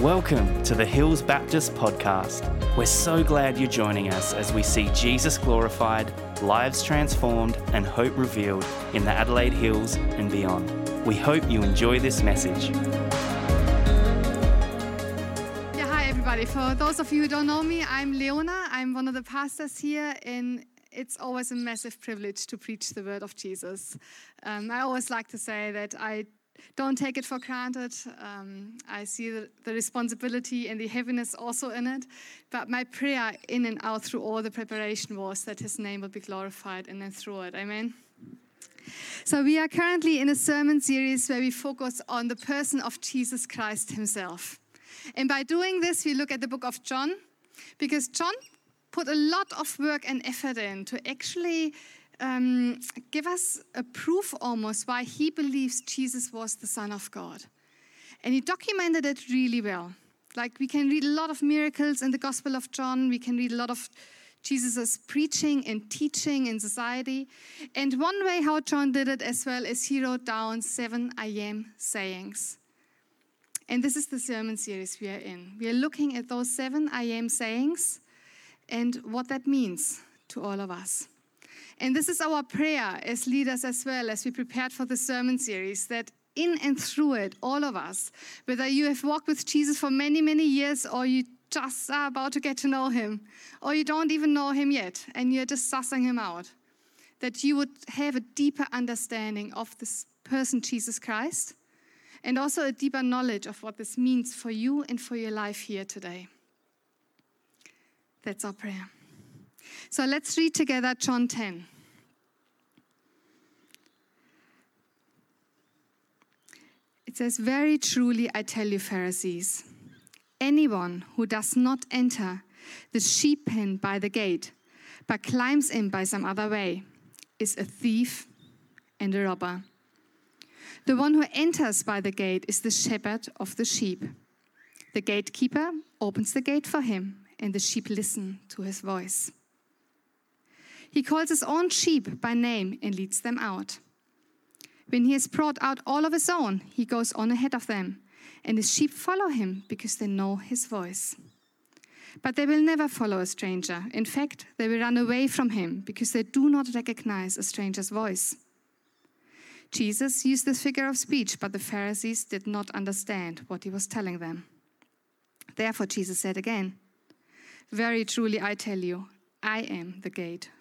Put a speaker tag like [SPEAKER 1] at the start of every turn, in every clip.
[SPEAKER 1] Welcome to the Hills Baptist Podcast. We're so glad you're joining us as we see Jesus glorified, lives transformed, and hope revealed in the Adelaide Hills and beyond. We hope you enjoy this message.
[SPEAKER 2] Yeah, hi everybody. For those of you who don't know me, I'm Leona. I'm one of the pastors here, and it's always a massive privilege to preach the word of Jesus. Um, I always like to say that I don't take it for granted. Um, I see the, the, responsibility and the heaviness also in it. But my prayer in and out through all the preparation was that His name will be glorified in and through it. Amen. So, we are currently in a sermon series where we focus on the person of Jesus Christ Himself. And by doing this, we look at the book of John, because John put a lot of work and effort in to actually um, give us a proof almost why he believes Jesus was the Son of God. And he documented it really well. Like we can read a lot of miracles in the Gospel of John, we can read a lot of Jesus' preaching and teaching in society. And one way how John did it as well is he wrote down seven I am sayings. And this is the sermon series we are in. We are looking at those seven I am sayings and what that means to all of us. And this is our prayer as leaders as well as we prepared for the sermon series that in and through it, all of us, whether you have walked with Jesus for many, many years or you just are about to get to know him, or you don't even know him yet and you're just sussing him out, that you would have a deeper understanding of this person, Jesus Christ, and also a deeper knowledge of what this means for you and for your life here today. That's our prayer. So let's read together John 10. It says, Very truly I tell you, Pharisees, anyone who does not enter the sheep pen by the gate, but climbs in by some other way, is a thief and a robber. The one who enters by the gate is the shepherd of the sheep. The gatekeeper opens the gate for him, and the sheep listen to his voice. He calls his own sheep by name and leads them out. When he has brought out all of his own, he goes on ahead of them, and his sheep follow him because they know his voice. But they will never follow a stranger. In fact, they will run away from him because they do not recognize a stranger's voice. Jesus used this figure of speech, but the Pharisees did not understand what he was telling them. Therefore, Jesus said again, Very truly I tell you, I am the gate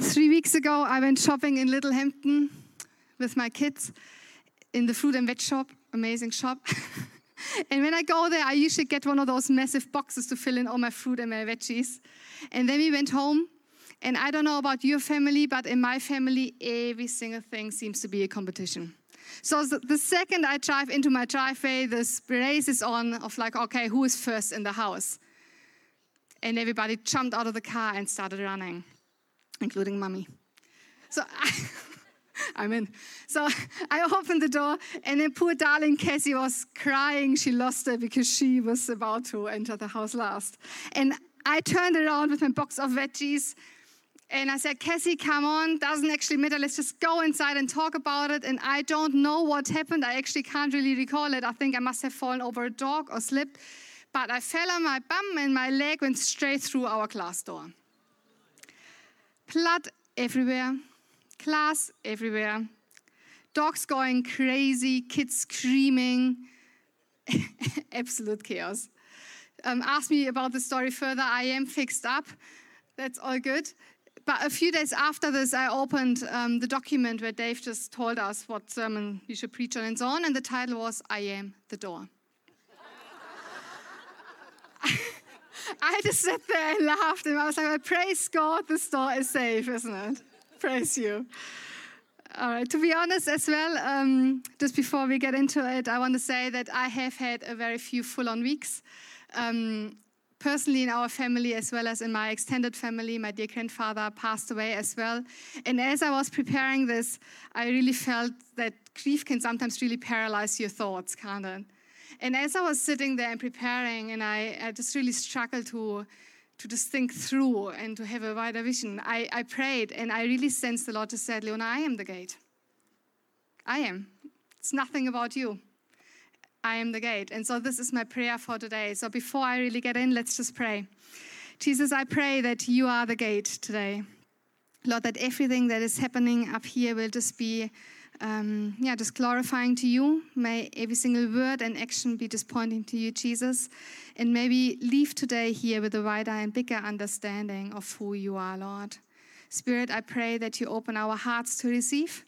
[SPEAKER 2] three weeks ago, I went shopping in Littlehampton with my kids in the fruit and veg shop, amazing shop. and when I go there, I usually get one of those massive boxes to fill in all my fruit and my veggies. And then we went home. And I don't know about your family, but in my family, every single thing seems to be a competition. So the second I drive into my driveway, this race is on of like, okay, who is first in the house? And everybody jumped out of the car and started running including mommy. So I, I'm in. So I opened the door, and then poor darling Cassie was crying. She lost it because she was about to enter the house last. And I turned around with my box of veggies, and I said, Cassie, come on, doesn't actually matter. Let's just go inside and talk about it. And I don't know what happened. I actually can't really recall it. I think I must have fallen over a dog or slipped. But I fell on my bum, and my leg went straight through our glass door blood everywhere, glass everywhere, dogs going crazy, kids screaming, absolute chaos. Um, ask me about the story further. I am fixed up. That's all good. But a few days after this, I opened um, the document where Dave just told us what sermon we should preach on and so on, and the title was I Am the Door. I just sat there and laughed, and I was like, praise God, the store is safe, isn't it? Praise you. All right, to be honest as well, um, just before we get into it, I want to say that I have had a very few full on weeks. Um, personally in our family as well as in my extended family. My dear grandfather passed away as well. And as I was preparing this, I really felt that grief can sometimes really paralyze your thoughts, can't it? And as I was sitting there and preparing, and I, I just really struggled to, to just think through and to have a wider vision, I, I prayed and I really sensed the Lord to say, Leona, I am the gate. I am. It's nothing about you. I am the gate. And so this is my prayer for today. So before I really get in, let's just pray. Jesus, I pray that you are the gate today. Lord, that everything that is happening up here will just be, um, yeah, just glorifying to you. May every single word and action be just pointing to you, Jesus. And maybe leave today here with a wider and bigger understanding of who you are, Lord. Spirit, I pray that you open our hearts to receive.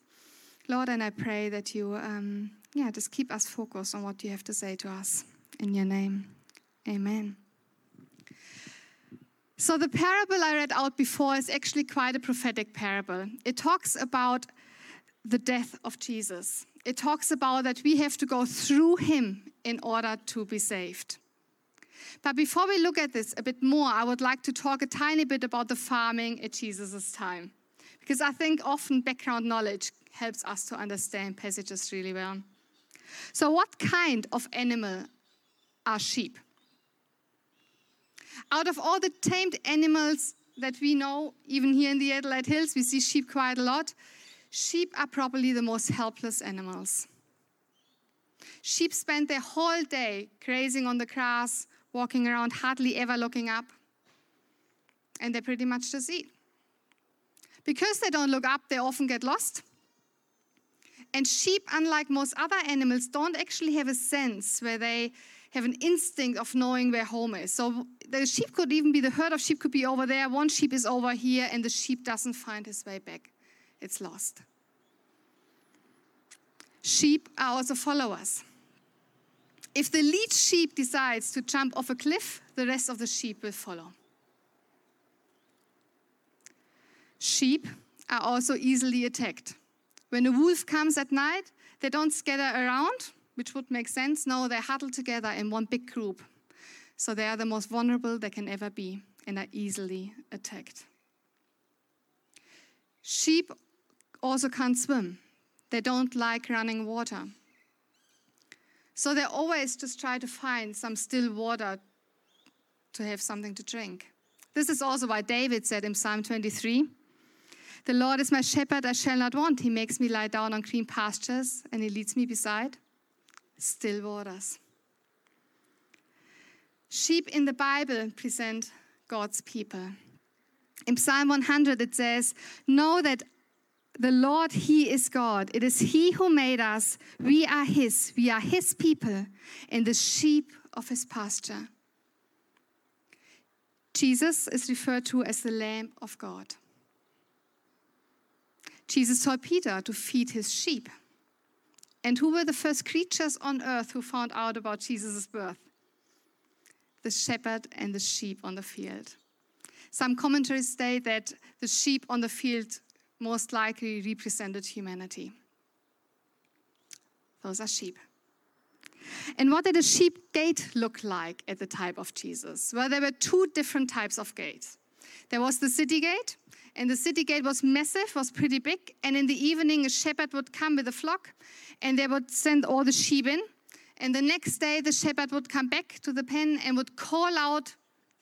[SPEAKER 2] Lord, and I pray that you um, yeah, just keep us focused on what you have to say to us. In your name, amen. So, the parable I read out before is actually quite a prophetic parable. It talks about the death of Jesus, it talks about that we have to go through him in order to be saved. But before we look at this a bit more, I would like to talk a tiny bit about the farming at Jesus' time. Because I think often background knowledge helps us to understand passages really well. So, what kind of animal are sheep? Out of all the tamed animals that we know, even here in the Adelaide Hills, we see sheep quite a lot. Sheep are probably the most helpless animals. Sheep spend their whole day grazing on the grass, walking around, hardly ever looking up, and they pretty much just eat. Because they don't look up, they often get lost and sheep, unlike most other animals, don't actually have a sense where they have an instinct of knowing where home is. So the sheep could even be, the herd of sheep could be over there, one sheep is over here, and the sheep doesn't find his way back. It's lost. Sheep are also followers. If the lead sheep decides to jump off a cliff, the rest of the sheep will follow. Sheep are also easily attacked. When a wolf comes at night, they don't scatter around, which would make sense. No, they huddle together in one big group. So they are the most vulnerable they can ever be and are easily attacked. Sheep also can't swim, they don't like running water. So they always just try to find some still water to have something to drink. This is also why David said in Psalm 23 the Lord is my shepherd, I shall not want. He makes me lie down on green pastures, and he leads me beside still waters. Sheep in the Bible present God's people. In Psalm 100, it says, Know that the Lord, He is God. It is He who made us. We are His. We are His people and the sheep of His pasture. Jesus is referred to as the Lamb of God. Jesus told Peter to feed his sheep. And who were the first creatures on earth who found out about Jesus' birth? The shepherd and the sheep on the field. Some commentaries state that the sheep on the field most likely represented humanity. Those are sheep. And what did a sheep gate look like at the time of Jesus? Well, there were two different types of gates. There was the city gate, and the city gate was massive, was pretty big. And in the evening, a shepherd would come with a flock and they would send all the sheep in. And the next day, the shepherd would come back to the pen and would call out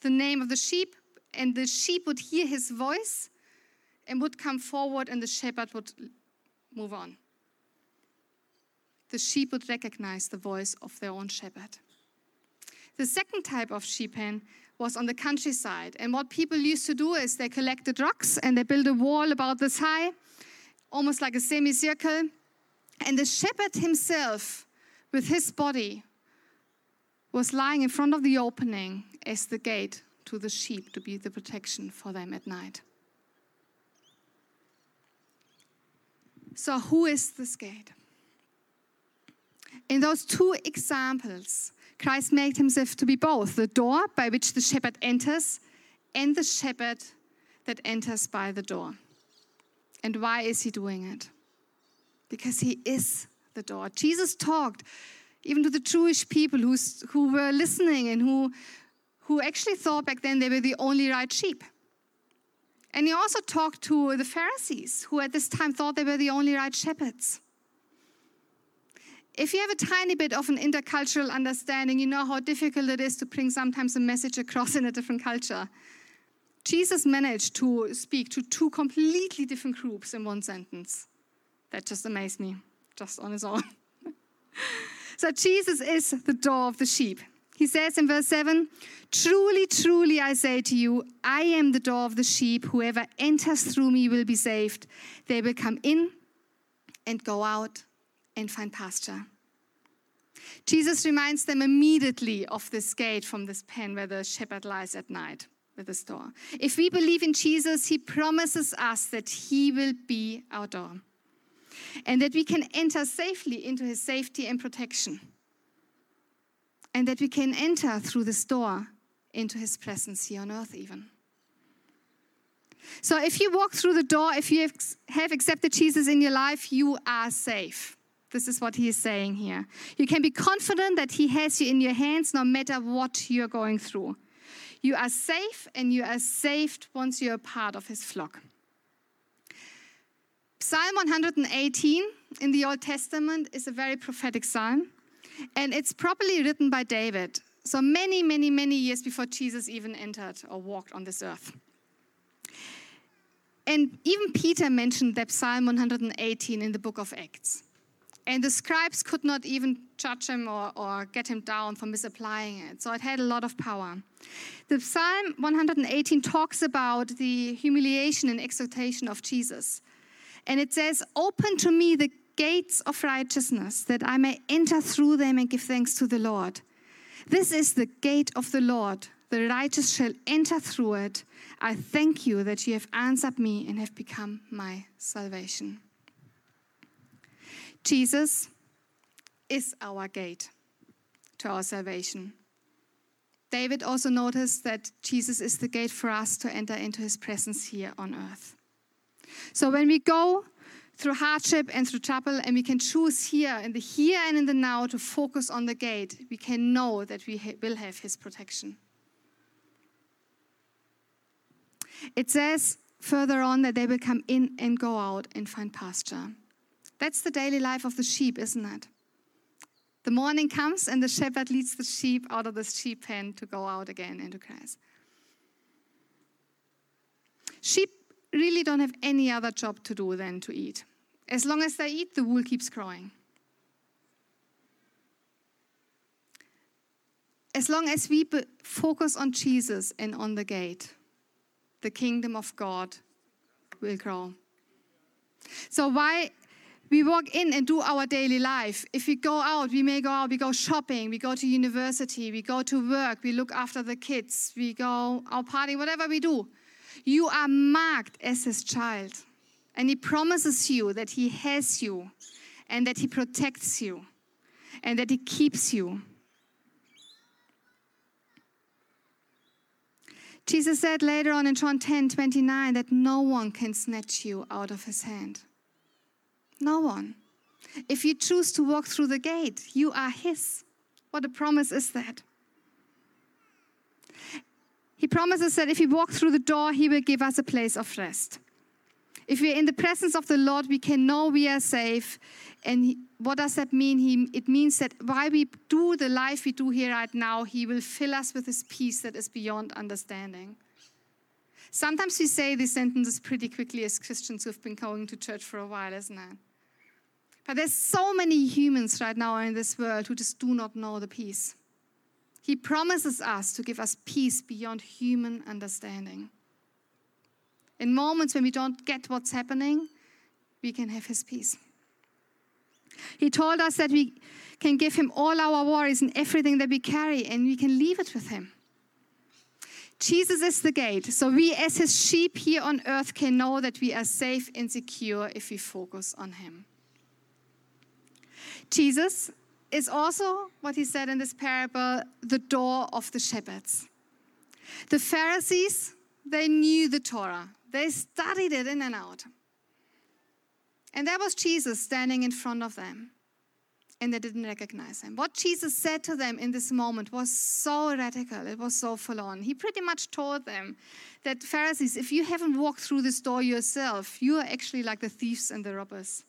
[SPEAKER 2] the name of the sheep. And the sheep would hear his voice and would come forward, and the shepherd would move on. The sheep would recognize the voice of their own shepherd. The second type of sheep pen was on the countryside. And what people used to do is they collected rocks and they built a wall about this high, almost like a semicircle. And the shepherd himself, with his body, was lying in front of the opening as the gate to the sheep to be the protection for them at night. So, who is this gate? In those two examples, Christ made himself to be both the door by which the shepherd enters and the shepherd that enters by the door. And why is he doing it? Because he is the door. Jesus talked even to the Jewish people who, who were listening and who, who actually thought back then they were the only right sheep. And he also talked to the Pharisees, who at this time thought they were the only right shepherds. If you have a tiny bit of an intercultural understanding, you know how difficult it is to bring sometimes a message across in a different culture. Jesus managed to speak to two completely different groups in one sentence. That just amazed me, just on his own. so, Jesus is the door of the sheep. He says in verse 7 Truly, truly, I say to you, I am the door of the sheep. Whoever enters through me will be saved. They will come in and go out and find pasture. Jesus reminds them immediately of this gate from this pen where the shepherd lies at night with the door. If we believe in Jesus, he promises us that he will be our door and that we can enter safely into his safety and protection and that we can enter through this door into his presence here on earth, even. So, if you walk through the door, if you have accepted Jesus in your life, you are safe. This is what he is saying here. You can be confident that he has you in your hands no matter what you're going through. You are safe and you are saved once you're part of his flock. Psalm 118 in the Old Testament is a very prophetic psalm. And it's properly written by David. So many, many, many years before Jesus even entered or walked on this earth. And even Peter mentioned that Psalm 118 in the book of Acts. And the scribes could not even judge him or, or get him down for misapplying it. So it had a lot of power. The Psalm 118 talks about the humiliation and exaltation of Jesus. And it says, Open to me the gates of righteousness, that I may enter through them and give thanks to the Lord. This is the gate of the Lord. The righteous shall enter through it. I thank you that you have answered me and have become my salvation. Jesus is our gate to our salvation. David also noticed that Jesus is the gate for us to enter into his presence here on earth. So when we go through hardship and through trouble, and we can choose here in the here and in the now to focus on the gate, we can know that we ha- will have His protection. It says further on that they will come in and go out and find pasture. That's the daily life of the sheep, isn't it? The morning comes and the shepherd leads the sheep out of the sheep pen to go out again into grass. Sheep really don't have any other job to do than to eat. As long as they eat, the wool keeps growing. As long as we focus on Jesus and on the gate, the kingdom of God will grow. So, why we walk in and do our daily life. If we go out, we may go out, we go shopping, we go to university, we go to work, we look after the kids, we go out party, whatever we do. You are marked as his child. And he promises you that he has you and that he protects you and that he keeps you. Jesus said later on in John 10 29 that no one can snatch you out of his hand. No one. If you choose to walk through the gate, you are his. What a promise is that? He promises that if we walk through the door, He will give us a place of rest. If we're in the presence of the Lord, we can know we are safe. And he, what does that mean? He, it means that while we do the life we do here right now, He will fill us with His peace that is beyond understanding. Sometimes we say these sentences pretty quickly as Christians who've been going to church for a while, isn't it? But there's so many humans right now in this world who just do not know the peace. He promises us to give us peace beyond human understanding. In moments when we don't get what's happening, we can have His peace. He told us that we can give Him all our worries and everything that we carry, and we can leave it with Him. Jesus is the gate, so we, as His sheep here on earth, can know that we are safe and secure if we focus on Him. Jesus is also what he said in this parable the door of the shepherds. The Pharisees, they knew the Torah, they studied it in and out. And there was Jesus standing in front of them. and they didn't recognize him. What Jesus said to them in this moment was so radical, it was so full on. He pretty much told them that Pharisees, if you haven't walked through this door yourself, you are actually like the thieves and the robbers.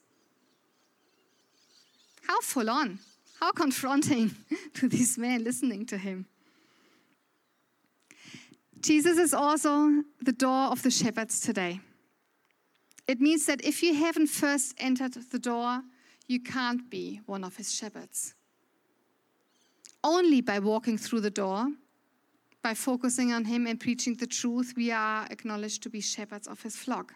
[SPEAKER 2] How full on, how confronting to these men listening to him. Jesus is also the door of the shepherds today. It means that if you haven't first entered the door, you can't be one of his shepherds. Only by walking through the door, by focusing on him and preaching the truth, we are acknowledged to be shepherds of his flock.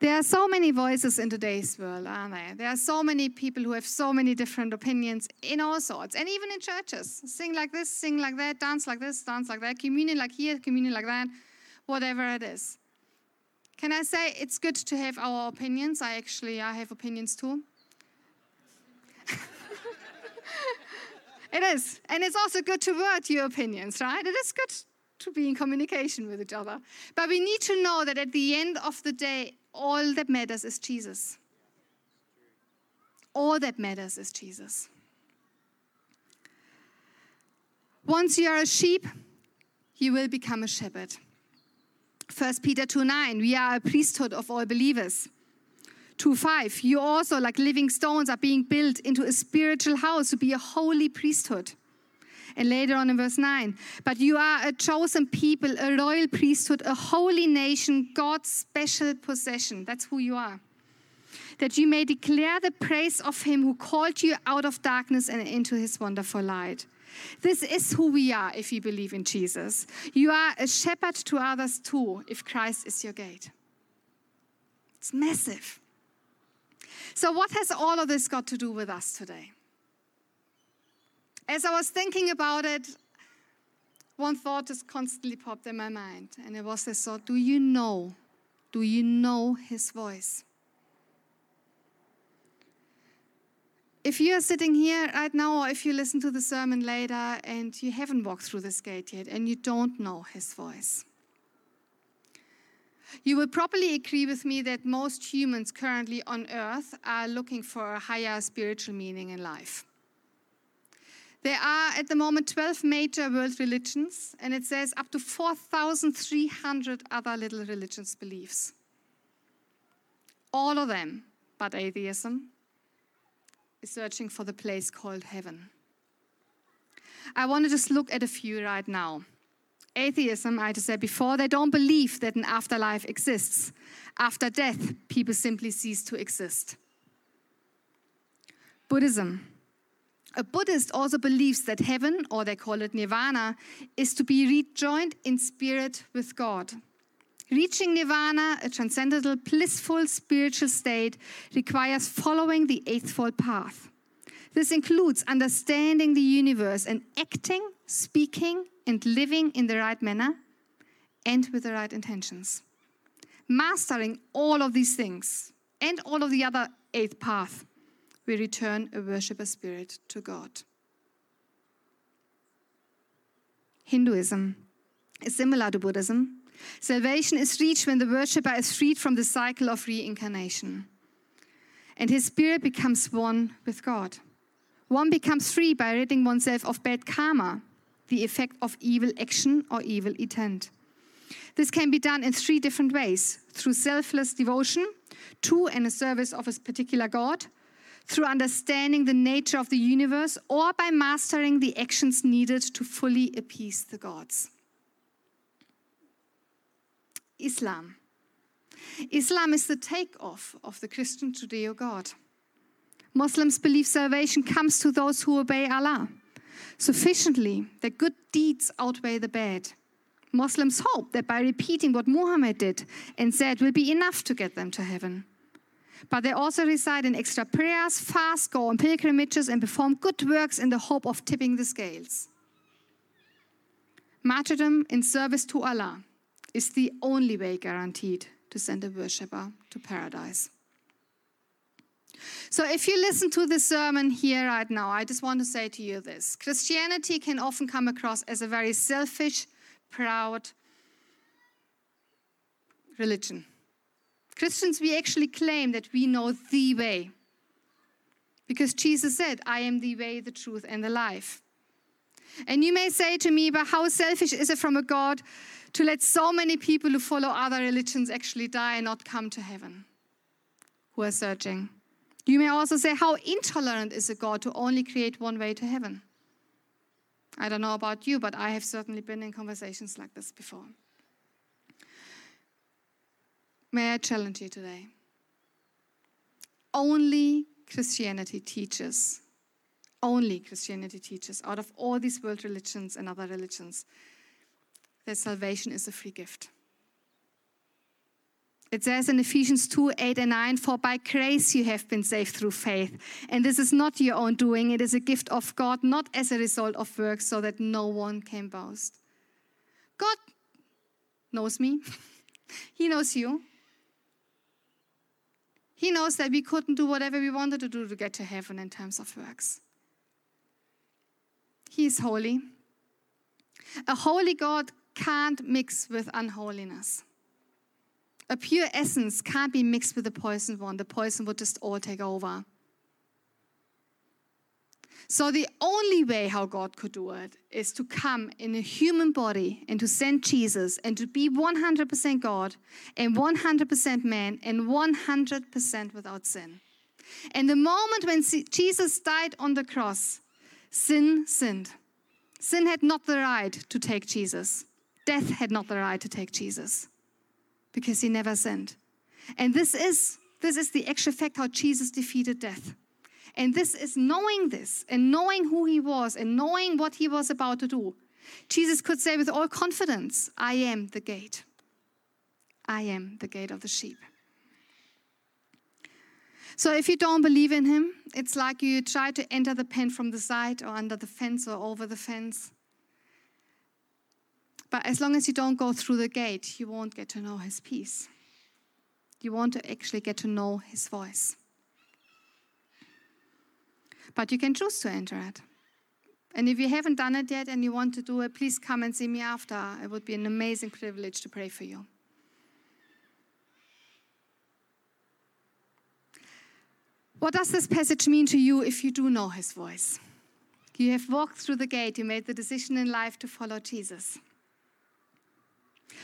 [SPEAKER 2] There are so many voices in today's world, aren't there? There are so many people who have so many different opinions in all sorts, and even in churches. Sing like this, sing like that, dance like this, dance like that, communion like here, communion like that, whatever it is. Can I say it's good to have our opinions? I actually I have opinions too. it is. And it's also good to word your opinions, right? It is good to be in communication with each other. But we need to know that at the end of the day, all that matters is Jesus. All that matters is Jesus. Once you are a sheep, you will become a shepherd. 1 Peter 2 9, we are a priesthood of all believers. 2 5, you also, like living stones, are being built into a spiritual house to be a holy priesthood. And later on in verse 9, but you are a chosen people, a royal priesthood, a holy nation, God's special possession. That's who you are. That you may declare the praise of him who called you out of darkness and into his wonderful light. This is who we are if you believe in Jesus. You are a shepherd to others too if Christ is your gate. It's massive. So, what has all of this got to do with us today? As I was thinking about it, one thought just constantly popped in my mind, and it was this thought Do you know? Do you know his voice? If you are sitting here right now, or if you listen to the sermon later and you haven't walked through this gate yet and you don't know his voice, you will probably agree with me that most humans currently on earth are looking for a higher spiritual meaning in life. There are at the moment 12 major world religions, and it says up to 4,300 other little religions' beliefs. All of them, but atheism, is searching for the place called heaven. I want to just look at a few right now. Atheism, I just said before, they don't believe that an afterlife exists. After death, people simply cease to exist. Buddhism. A Buddhist also believes that heaven, or they call it nirvana, is to be rejoined in spirit with God. Reaching nirvana, a transcendental, blissful spiritual state, requires following the Eightfold Path. This includes understanding the universe and acting, speaking, and living in the right manner and with the right intentions. Mastering all of these things and all of the other eighth path, we return a worshiper spirit to God. Hinduism is similar to Buddhism Salvation is reached when the worshiper is freed from the cycle of reincarnation. And his spirit becomes one with God. One becomes free by ridding oneself of bad karma, the effect of evil action or evil intent. This can be done in three different ways through selfless devotion to and a service of a particular God, through understanding the nature of the universe, or by mastering the actions needed to fully appease the gods. Islam. Islam is the takeoff of the Christian Judeo God. Muslims believe salvation comes to those who obey Allah sufficiently that good deeds outweigh the bad. Muslims hope that by repeating what Muhammad did and said will be enough to get them to heaven. But they also recite in extra prayers, fast, go on pilgrimages, and perform good works in the hope of tipping the scales. Martyrdom in service to Allah is the only way guaranteed to send a worshiper to paradise. So, if you listen to this sermon here right now, I just want to say to you this Christianity can often come across as a very selfish, proud religion. Christians, we actually claim that we know the way. Because Jesus said, I am the way, the truth, and the life. And you may say to me, but how selfish is it from a God to let so many people who follow other religions actually die and not come to heaven, who are searching? You may also say, how intolerant is a God to only create one way to heaven? I don't know about you, but I have certainly been in conversations like this before. May I challenge you today? Only Christianity teaches, only Christianity teaches, out of all these world religions and other religions, that salvation is a free gift. It says in Ephesians 2 8 and 9, For by grace you have been saved through faith. And this is not your own doing, it is a gift of God, not as a result of works, so that no one can boast. God knows me, He knows you. He knows that we couldn't do whatever we wanted to do to get to heaven in terms of works. He is holy. A holy God can't mix with unholiness. A pure essence can't be mixed with a poisoned one. The poison would just all take over. So, the only way how God could do it is to come in a human body and to send Jesus and to be 100% God and 100% man and 100% without sin. And the moment when Jesus died on the cross, sin sinned. Sin had not the right to take Jesus, death had not the right to take Jesus because he never sinned. And this is, this is the actual fact how Jesus defeated death. And this is knowing this and knowing who he was and knowing what he was about to do. Jesus could say with all confidence, I am the gate. I am the gate of the sheep. So if you don't believe in him, it's like you try to enter the pen from the side or under the fence or over the fence. But as long as you don't go through the gate, you won't get to know his peace. You won't actually get to know his voice. But you can choose to enter it. And if you haven't done it yet and you want to do it, please come and see me after. It would be an amazing privilege to pray for you. What does this passage mean to you if you do know his voice? You have walked through the gate, you made the decision in life to follow Jesus.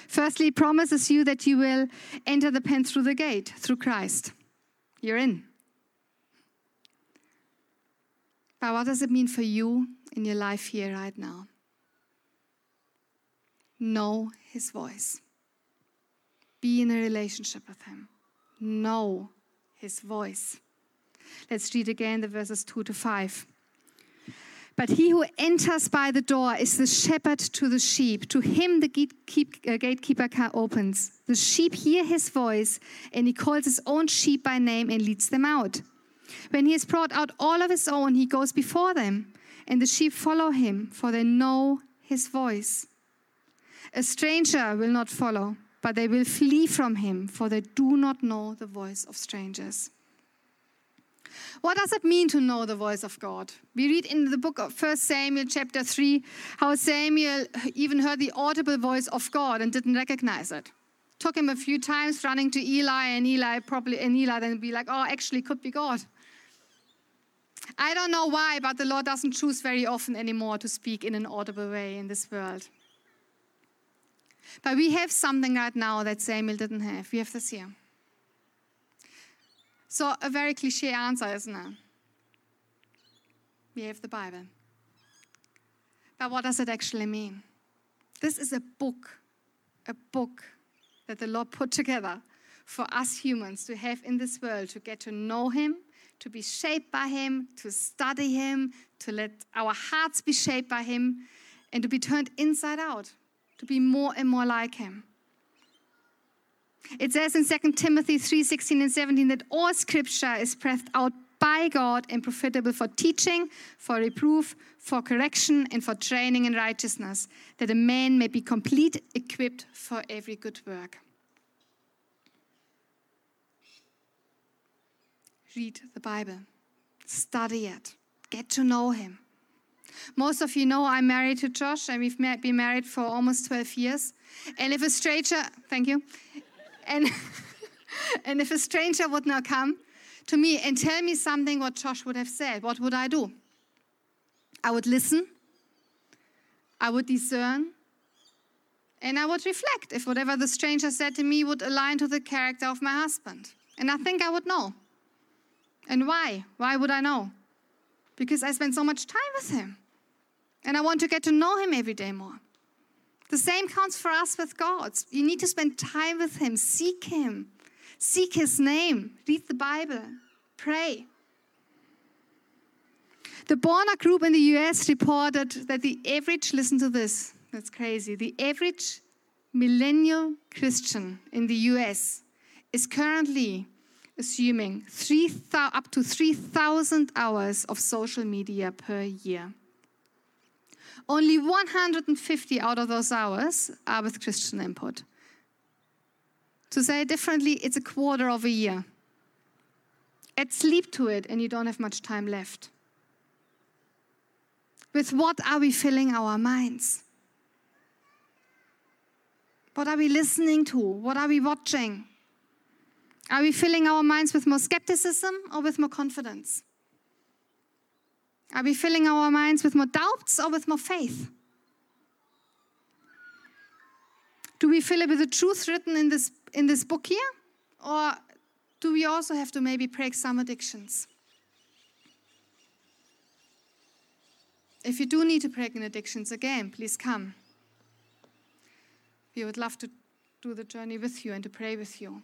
[SPEAKER 2] Firstly, he promises you that you will enter the pen through the gate, through Christ. You're in. But what does it mean for you in your life here right now? Know his voice. Be in a relationship with him. Know his voice. Let's read again the verses 2 to 5. But he who enters by the door is the shepherd to the sheep. To him the uh, gatekeeper opens. The sheep hear his voice, and he calls his own sheep by name and leads them out. When he has brought out all of his own, he goes before them, and the sheep follow him, for they know his voice. A stranger will not follow, but they will flee from him, for they do not know the voice of strangers. What does it mean to know the voice of God? We read in the book of 1 Samuel, chapter 3, how Samuel even heard the audible voice of God and didn't recognize it. Took him a few times running to Eli, and Eli probably, and Eli then be like, oh, actually, could be God. I don't know why, but the Lord doesn't choose very often anymore to speak in an audible way in this world. But we have something right now that Samuel didn't have. We have this here. So, a very cliche answer, isn't it? We have the Bible. But what does it actually mean? This is a book, a book that the Lord put together for us humans to have in this world, to get to know Him, to be shaped by Him, to study Him, to let our hearts be shaped by Him, and to be turned inside out, to be more and more like Him. It says in 2 Timothy 3 16 and 17 that all scripture is breathed out by God and profitable for teaching, for reproof, for correction, and for training in righteousness, that a man may be complete, equipped for every good work. Read the Bible, study it, get to know Him. Most of you know I'm married to Josh, and we've been married for almost 12 years. And if a stranger, thank you, and and if a stranger would now come to me and tell me something what Josh would have said, what would I do? I would listen, I would discern, and I would reflect if whatever the stranger said to me would align to the character of my husband. And I think I would know. And why? Why would I know? Because I spend so much time with him. And I want to get to know him every day more. The same counts for us with God. You need to spend time with him, seek him, seek his name, read the Bible, pray. The Barna Group in the US reported that the average, listen to this, that's crazy, the average millennial Christian in the US is currently assuming 3, up to 3,000 hours of social media per year. Only 150 out of those hours are with Christian input. To say it differently, it's a quarter of a year. Add sleep to it, and you don't have much time left. With what are we filling our minds? What are we listening to? What are we watching? Are we filling our minds with more skepticism or with more confidence? Are we filling our minds with more doubts or with more faith? Do we fill it with the truth written in this, in this book here? Or do we also have to maybe break some addictions? If you do need to break in addictions again, please come. We would love to do the journey with you and to pray with you.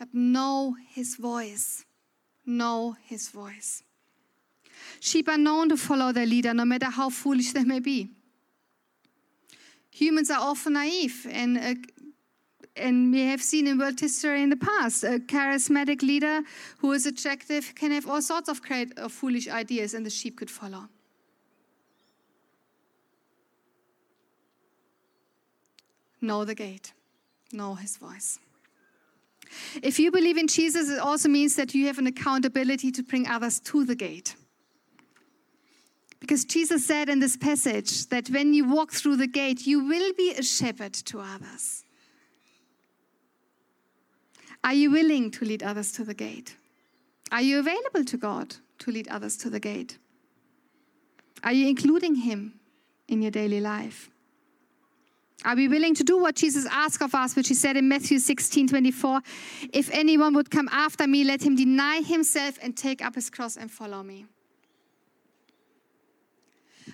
[SPEAKER 2] But know his voice. Know his voice. Sheep are known to follow their leader, no matter how foolish they may be. Humans are often naive, and, uh, and we have seen in world history in the past a charismatic leader who is attractive can have all sorts of great or foolish ideas, and the sheep could follow. Know the gate, know his voice. If you believe in Jesus, it also means that you have an accountability to bring others to the gate. Because Jesus said in this passage that when you walk through the gate, you will be a shepherd to others. Are you willing to lead others to the gate? Are you available to God to lead others to the gate? Are you including Him in your daily life? Are we willing to do what Jesus asked of us, which he said in Matthew 16 24? If anyone would come after me, let him deny himself and take up his cross and follow me.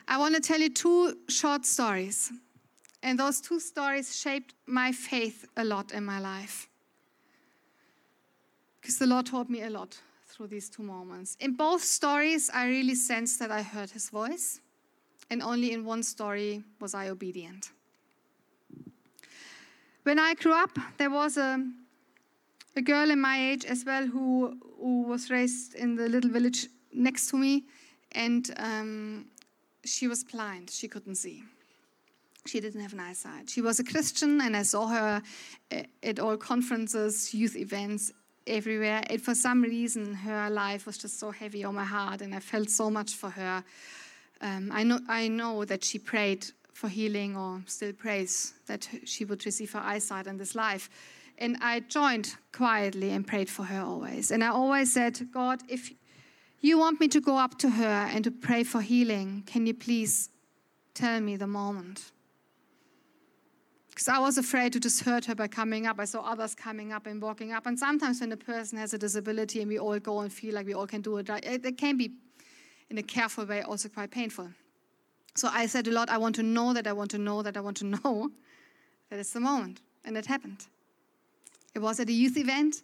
[SPEAKER 2] I want to tell you two short stories. And those two stories shaped my faith a lot in my life. Because the Lord taught me a lot through these two moments. In both stories, I really sensed that I heard his voice. And only in one story was I obedient. When I grew up, there was a, a girl in my age as well who, who was raised in the little village next to me, and um, she was blind. She couldn't see. She didn't have an eyesight. She was a Christian, and I saw her uh, at all conferences, youth events, everywhere. And for some reason, her life was just so heavy on my heart, and I felt so much for her. Um, I know, I know that she prayed for healing or still prays that she would receive her eyesight in this life. And I joined quietly and prayed for her always. And I always said, God, if you want me to go up to her and to pray for healing, can you please tell me the moment? Because I was afraid to just hurt her by coming up. I saw others coming up and walking up. And sometimes when a person has a disability and we all go and feel like we all can do it, it can be, in a careful way, also quite painful. So I said to Lord, I want to know that I want to know that I want to know that it's the moment. And it happened. It was at a youth event,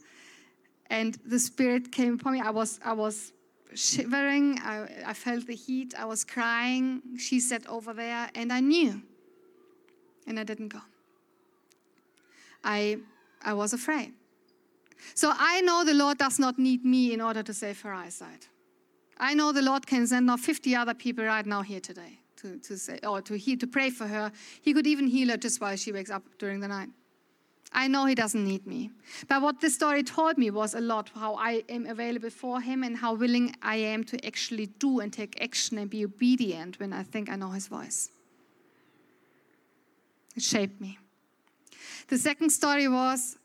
[SPEAKER 2] and the Spirit came upon me. I was, I was shivering. I, I felt the heat. I was crying. She sat over there, and I knew. And I didn't go. I, I was afraid. So I know the Lord does not need me in order to save her eyesight. I know the Lord can send now 50 other people right now here today to, to say or to heal, to pray for her. He could even heal her just while she wakes up during the night. I know he doesn't need me. But what this story told me was a lot how I am available for him and how willing I am to actually do and take action and be obedient when I think I know his voice. It shaped me. The second story was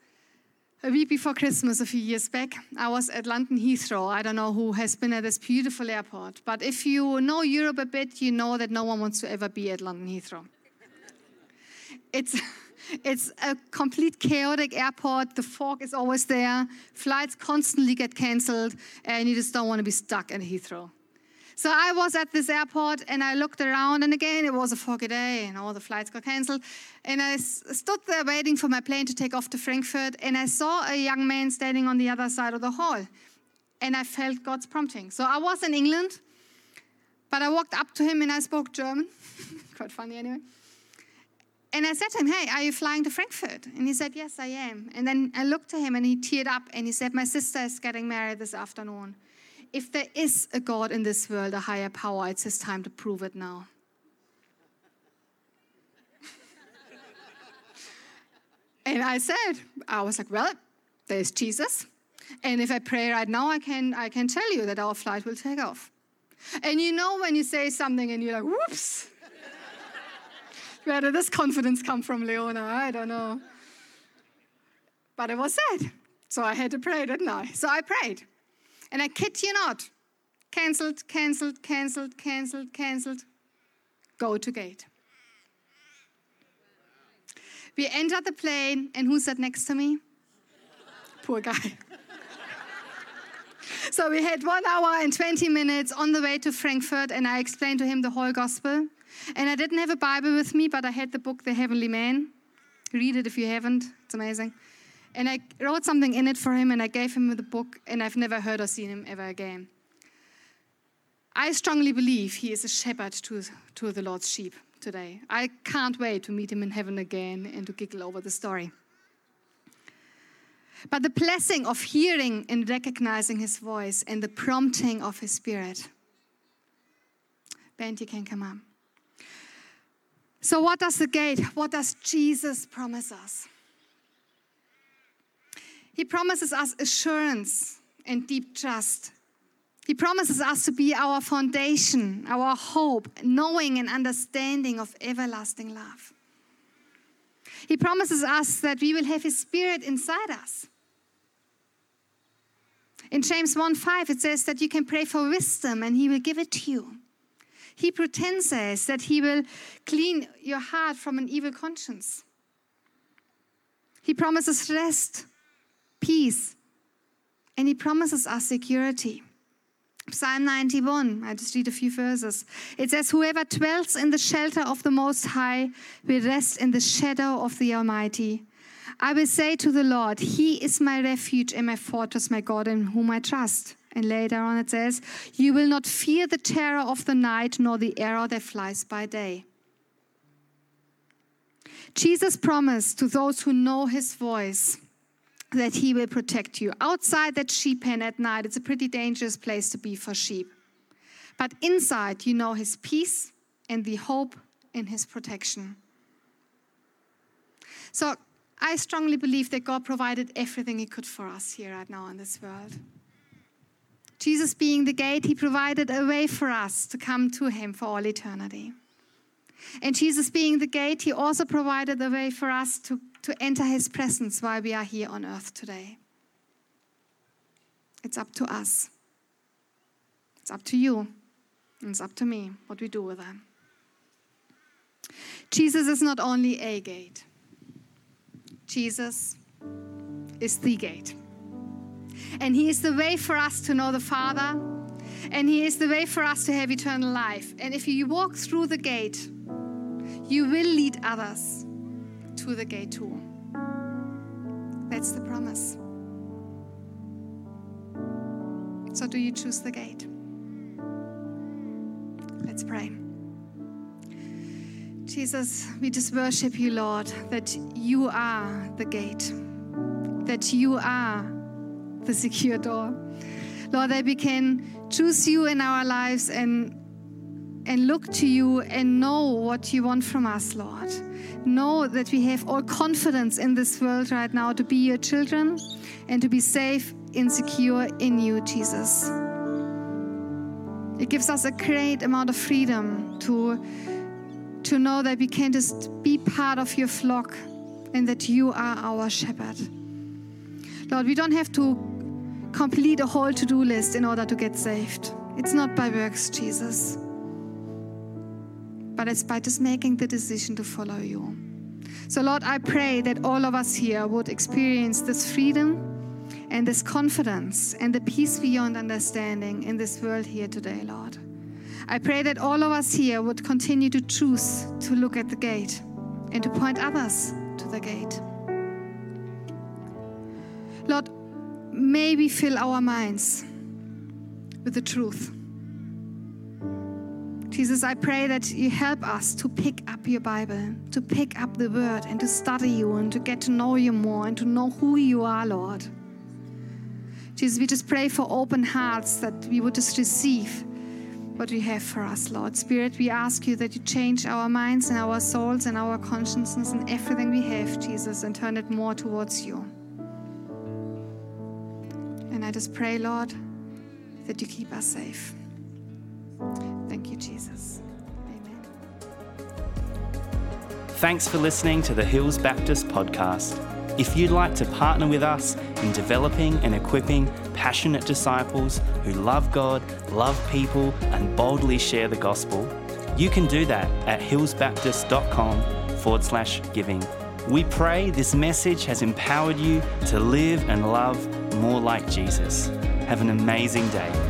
[SPEAKER 2] a week before Christmas, a few years back, I was at London Heathrow. I don't know who has been at this beautiful airport, but if you know Europe a bit, you know that no one wants to ever be at London Heathrow. It's it's a complete chaotic airport. The fog is always there. Flights constantly get cancelled, and you just don't want to be stuck at Heathrow. So I was at this airport and I looked around, and again, it was a foggy day and all the flights got cancelled. And I stood there waiting for my plane to take off to Frankfurt, and I saw a young man standing on the other side of the hall. And I felt God's prompting. So I was in England, but I walked up to him and I spoke German. Quite funny, anyway. And I said to him, Hey, are you flying to Frankfurt? And he said, Yes, I am. And then I looked at him and he teared up and he said, My sister is getting married this afternoon if there is a God in this world, a higher power, it's his time to prove it now. and I said, I was like, well, there's Jesus. And if I pray right now, I can, I can tell you that our flight will take off. And you know when you say something and you're like, whoops. Where did this confidence come from, Leona? I don't know. But it was said. So I had to pray, didn't I? So I prayed. And I kid you not, cancelled, cancelled, cancelled, cancelled, cancelled. Go to gate. We entered the plane, and who sat next to me? Poor guy. so we had one hour and 20 minutes on the way to Frankfurt, and I explained to him the whole gospel. And I didn't have a Bible with me, but I had the book, The Heavenly Man. Read it if you haven't, it's amazing. And I wrote something in it for him and I gave him the book, and I've never heard or seen him ever again. I strongly believe he is a shepherd to, to the Lord's sheep today. I can't wait to meet him in heaven again and to giggle over the story. But the blessing of hearing and recognizing his voice and the prompting of his spirit. Ben, you can come up. So, what does the gate, what does Jesus promise us? He promises us assurance and deep trust. He promises us to be our foundation, our hope, knowing and understanding of everlasting love. He promises us that we will have His Spirit inside us. In James 1 5, it says that you can pray for wisdom and He will give it to you. Hebrew 10 says that He will clean your heart from an evil conscience. He promises rest peace, and He promises us security. Psalm 91, I just read a few verses. It says, Whoever dwells in the shelter of the Most High will rest in the shadow of the Almighty. I will say to the Lord, He is my refuge and my fortress, my God, in whom I trust. And later on it says, You will not fear the terror of the night, nor the arrow that flies by day. Jesus promised to those who know His voice that he will protect you. Outside that sheep pen at night, it's a pretty dangerous place to be for sheep. But inside, you know his peace and the hope in his protection. So I strongly believe that God provided everything he could for us here right now in this world. Jesus being the gate, he provided a way for us to come to him for all eternity. And Jesus being the gate, he also provided a way for us to to enter his presence while we are here on earth today. It's up to us. It's up to you. And it's up to me what we do with them. Jesus is not only a gate, Jesus is the gate. And He is the way for us to know the Father, and He is the way for us to have eternal life. And if you walk through the gate, you will lead others to the gate too. That's the promise. So, do you choose the gate? Let's pray. Jesus, we just worship you, Lord, that you are the gate, that you are the secure door. Lord, that we can choose you in our lives and, and look to you and know what you want from us, Lord know that we have all confidence in this world right now to be your children and to be safe and secure in you, Jesus. It gives us a great amount of freedom to, to know that we can just be part of your flock and that you are our shepherd. Lord, we don't have to complete a whole to do list in order to get saved. It's not by works, Jesus, but it's by just making the decision to follow you. So, Lord, I pray that all of us here would experience this freedom and this confidence and the peace beyond understanding in this world here today, Lord. I pray that all of us here would continue to choose to look at the gate and to point others to the gate. Lord, may we fill our minds with the truth. Jesus, I pray that you help us to pick up your Bible, to pick up the word and to study you and to get to know you more and to know who you are, Lord. Jesus, we just pray for open hearts that we would just receive what you have for us, Lord. Spirit, we ask you that you change our minds and our souls and our consciences and everything we have, Jesus, and turn it more towards you. I just pray, Lord, that you keep us safe. Thank you, Jesus. Amen.
[SPEAKER 1] Thanks for listening to the Hills Baptist podcast. If you'd like to partner with us in developing and equipping passionate disciples who love God, love people, and boldly share the gospel, you can do that at hillsbaptist.com forward slash giving. We pray this message has empowered you to live and love more like Jesus. Have an amazing day.